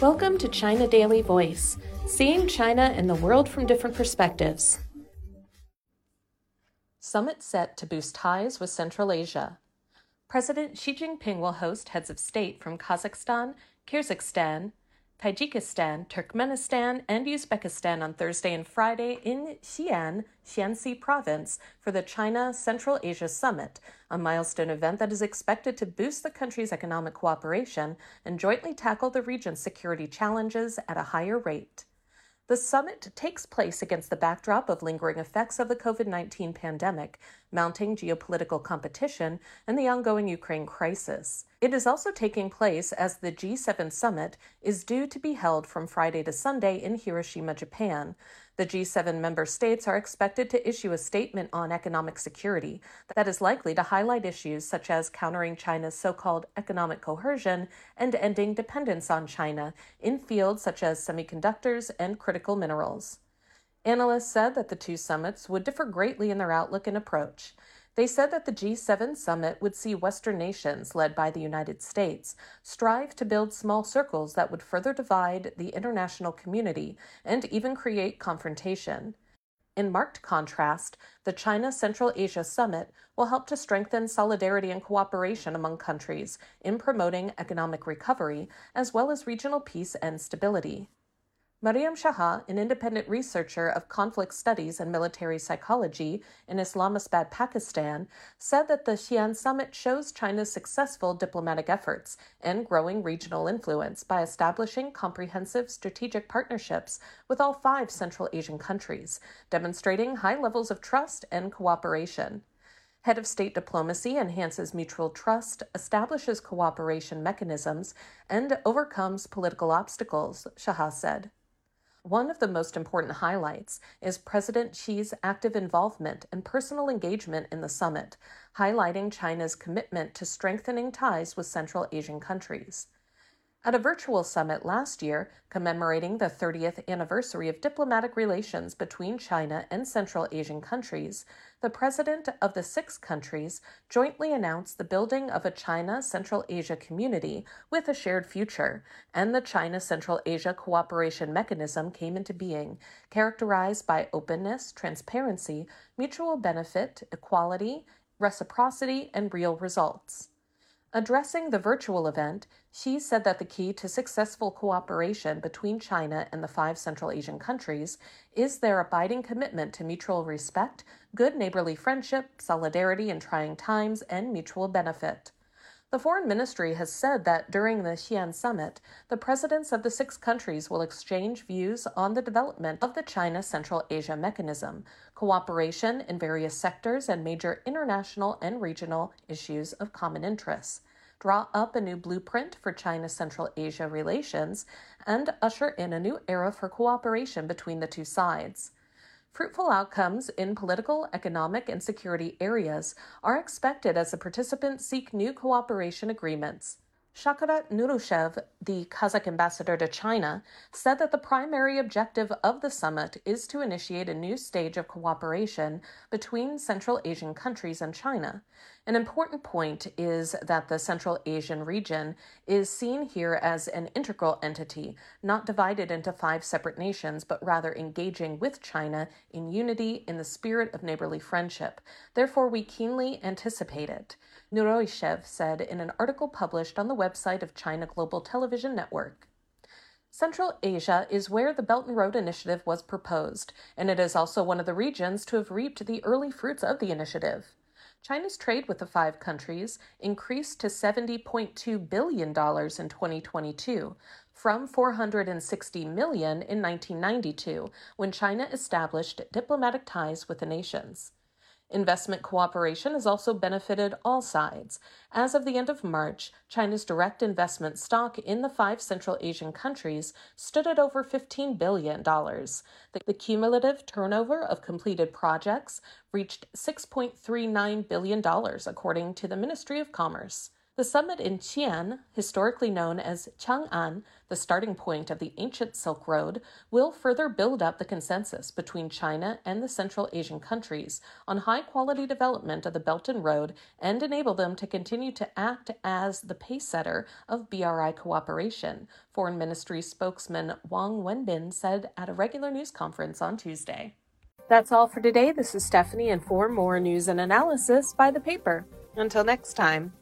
Welcome to China Daily Voice, seeing China and the world from different perspectives. Summit set to boost ties with Central Asia. President Xi Jinping will host heads of state from Kazakhstan, Kyrgyzstan, Tajikistan, Turkmenistan, and Uzbekistan on Thursday and Friday in Xi'an, Shaanxi Province for the China Central Asia Summit, a milestone event that is expected to boost the country's economic cooperation and jointly tackle the region's security challenges at a higher rate. The summit takes place against the backdrop of lingering effects of the COVID 19 pandemic, mounting geopolitical competition, and the ongoing Ukraine crisis. It is also taking place as the G7 summit is due to be held from Friday to Sunday in Hiroshima, Japan. The G7 member states are expected to issue a statement on economic security that is likely to highlight issues such as countering China's so called economic coercion and ending dependence on China in fields such as semiconductors and critical minerals. Analysts said that the two summits would differ greatly in their outlook and approach. They said that the G7 summit would see Western nations, led by the United States, strive to build small circles that would further divide the international community and even create confrontation. In marked contrast, the China Central Asia Summit will help to strengthen solidarity and cooperation among countries in promoting economic recovery as well as regional peace and stability. Mariam Shaha, an independent researcher of conflict studies and military psychology in Islamabad, Pakistan, said that the Xi'an summit shows China's successful diplomatic efforts and growing regional influence by establishing comprehensive strategic partnerships with all five Central Asian countries, demonstrating high levels of trust and cooperation. Head of state diplomacy enhances mutual trust, establishes cooperation mechanisms, and overcomes political obstacles, Shaha said. One of the most important highlights is President Xi's active involvement and personal engagement in the summit, highlighting China's commitment to strengthening ties with Central Asian countries. At a virtual summit last year commemorating the 30th anniversary of diplomatic relations between China and Central Asian countries, the president of the six countries jointly announced the building of a China Central Asia community with a shared future, and the China Central Asia Cooperation Mechanism came into being, characterized by openness, transparency, mutual benefit, equality, reciprocity, and real results. Addressing the virtual event, Xi said that the key to successful cooperation between China and the five Central Asian countries is their abiding commitment to mutual respect, good neighborly friendship, solidarity in trying times, and mutual benefit. The Foreign Ministry has said that during the Xi'an summit, the presidents of the six countries will exchange views on the development of the China Central Asia mechanism, cooperation in various sectors, and major international and regional issues of common interest draw up a new blueprint for China Central Asia relations, and usher in a new era for cooperation between the two sides. Fruitful outcomes in political, economic, and security areas are expected as the participants seek new cooperation agreements. Shakhrat Nuryshev, the Kazakh ambassador to China, said that the primary objective of the summit is to initiate a new stage of cooperation between Central Asian countries and China. An important point is that the Central Asian region is seen here as an integral entity, not divided into five separate nations, but rather engaging with China in unity in the spirit of neighborly friendship. Therefore, we keenly anticipate it. Nuryshev said in an article published on the website of China Global Television Network. Central Asia is where the Belt and Road Initiative was proposed, and it is also one of the regions to have reaped the early fruits of the initiative. China's trade with the five countries increased to $70.2 billion in 2022 from 460 million in 1992 when China established diplomatic ties with the nations. Investment cooperation has also benefited all sides. As of the end of March, China's direct investment stock in the five Central Asian countries stood at over $15 billion. The, cumulative turnover of completed projects reached $6.39 billion, according to the Ministry of Commerce. The summit in Xi'an, historically known as Chang'an, the starting point of the ancient Silk Road, will further build up the consensus between China and the Central Asian countries on high quality development of the Belt and Road and enable them to continue to act as the pace setter of BRI cooperation, Foreign Ministry spokesman Wang Wenbin said at a regular news conference on Tuesday. That's all for today. This is Stephanie, and for more news and analysis, by the paper. Until next time.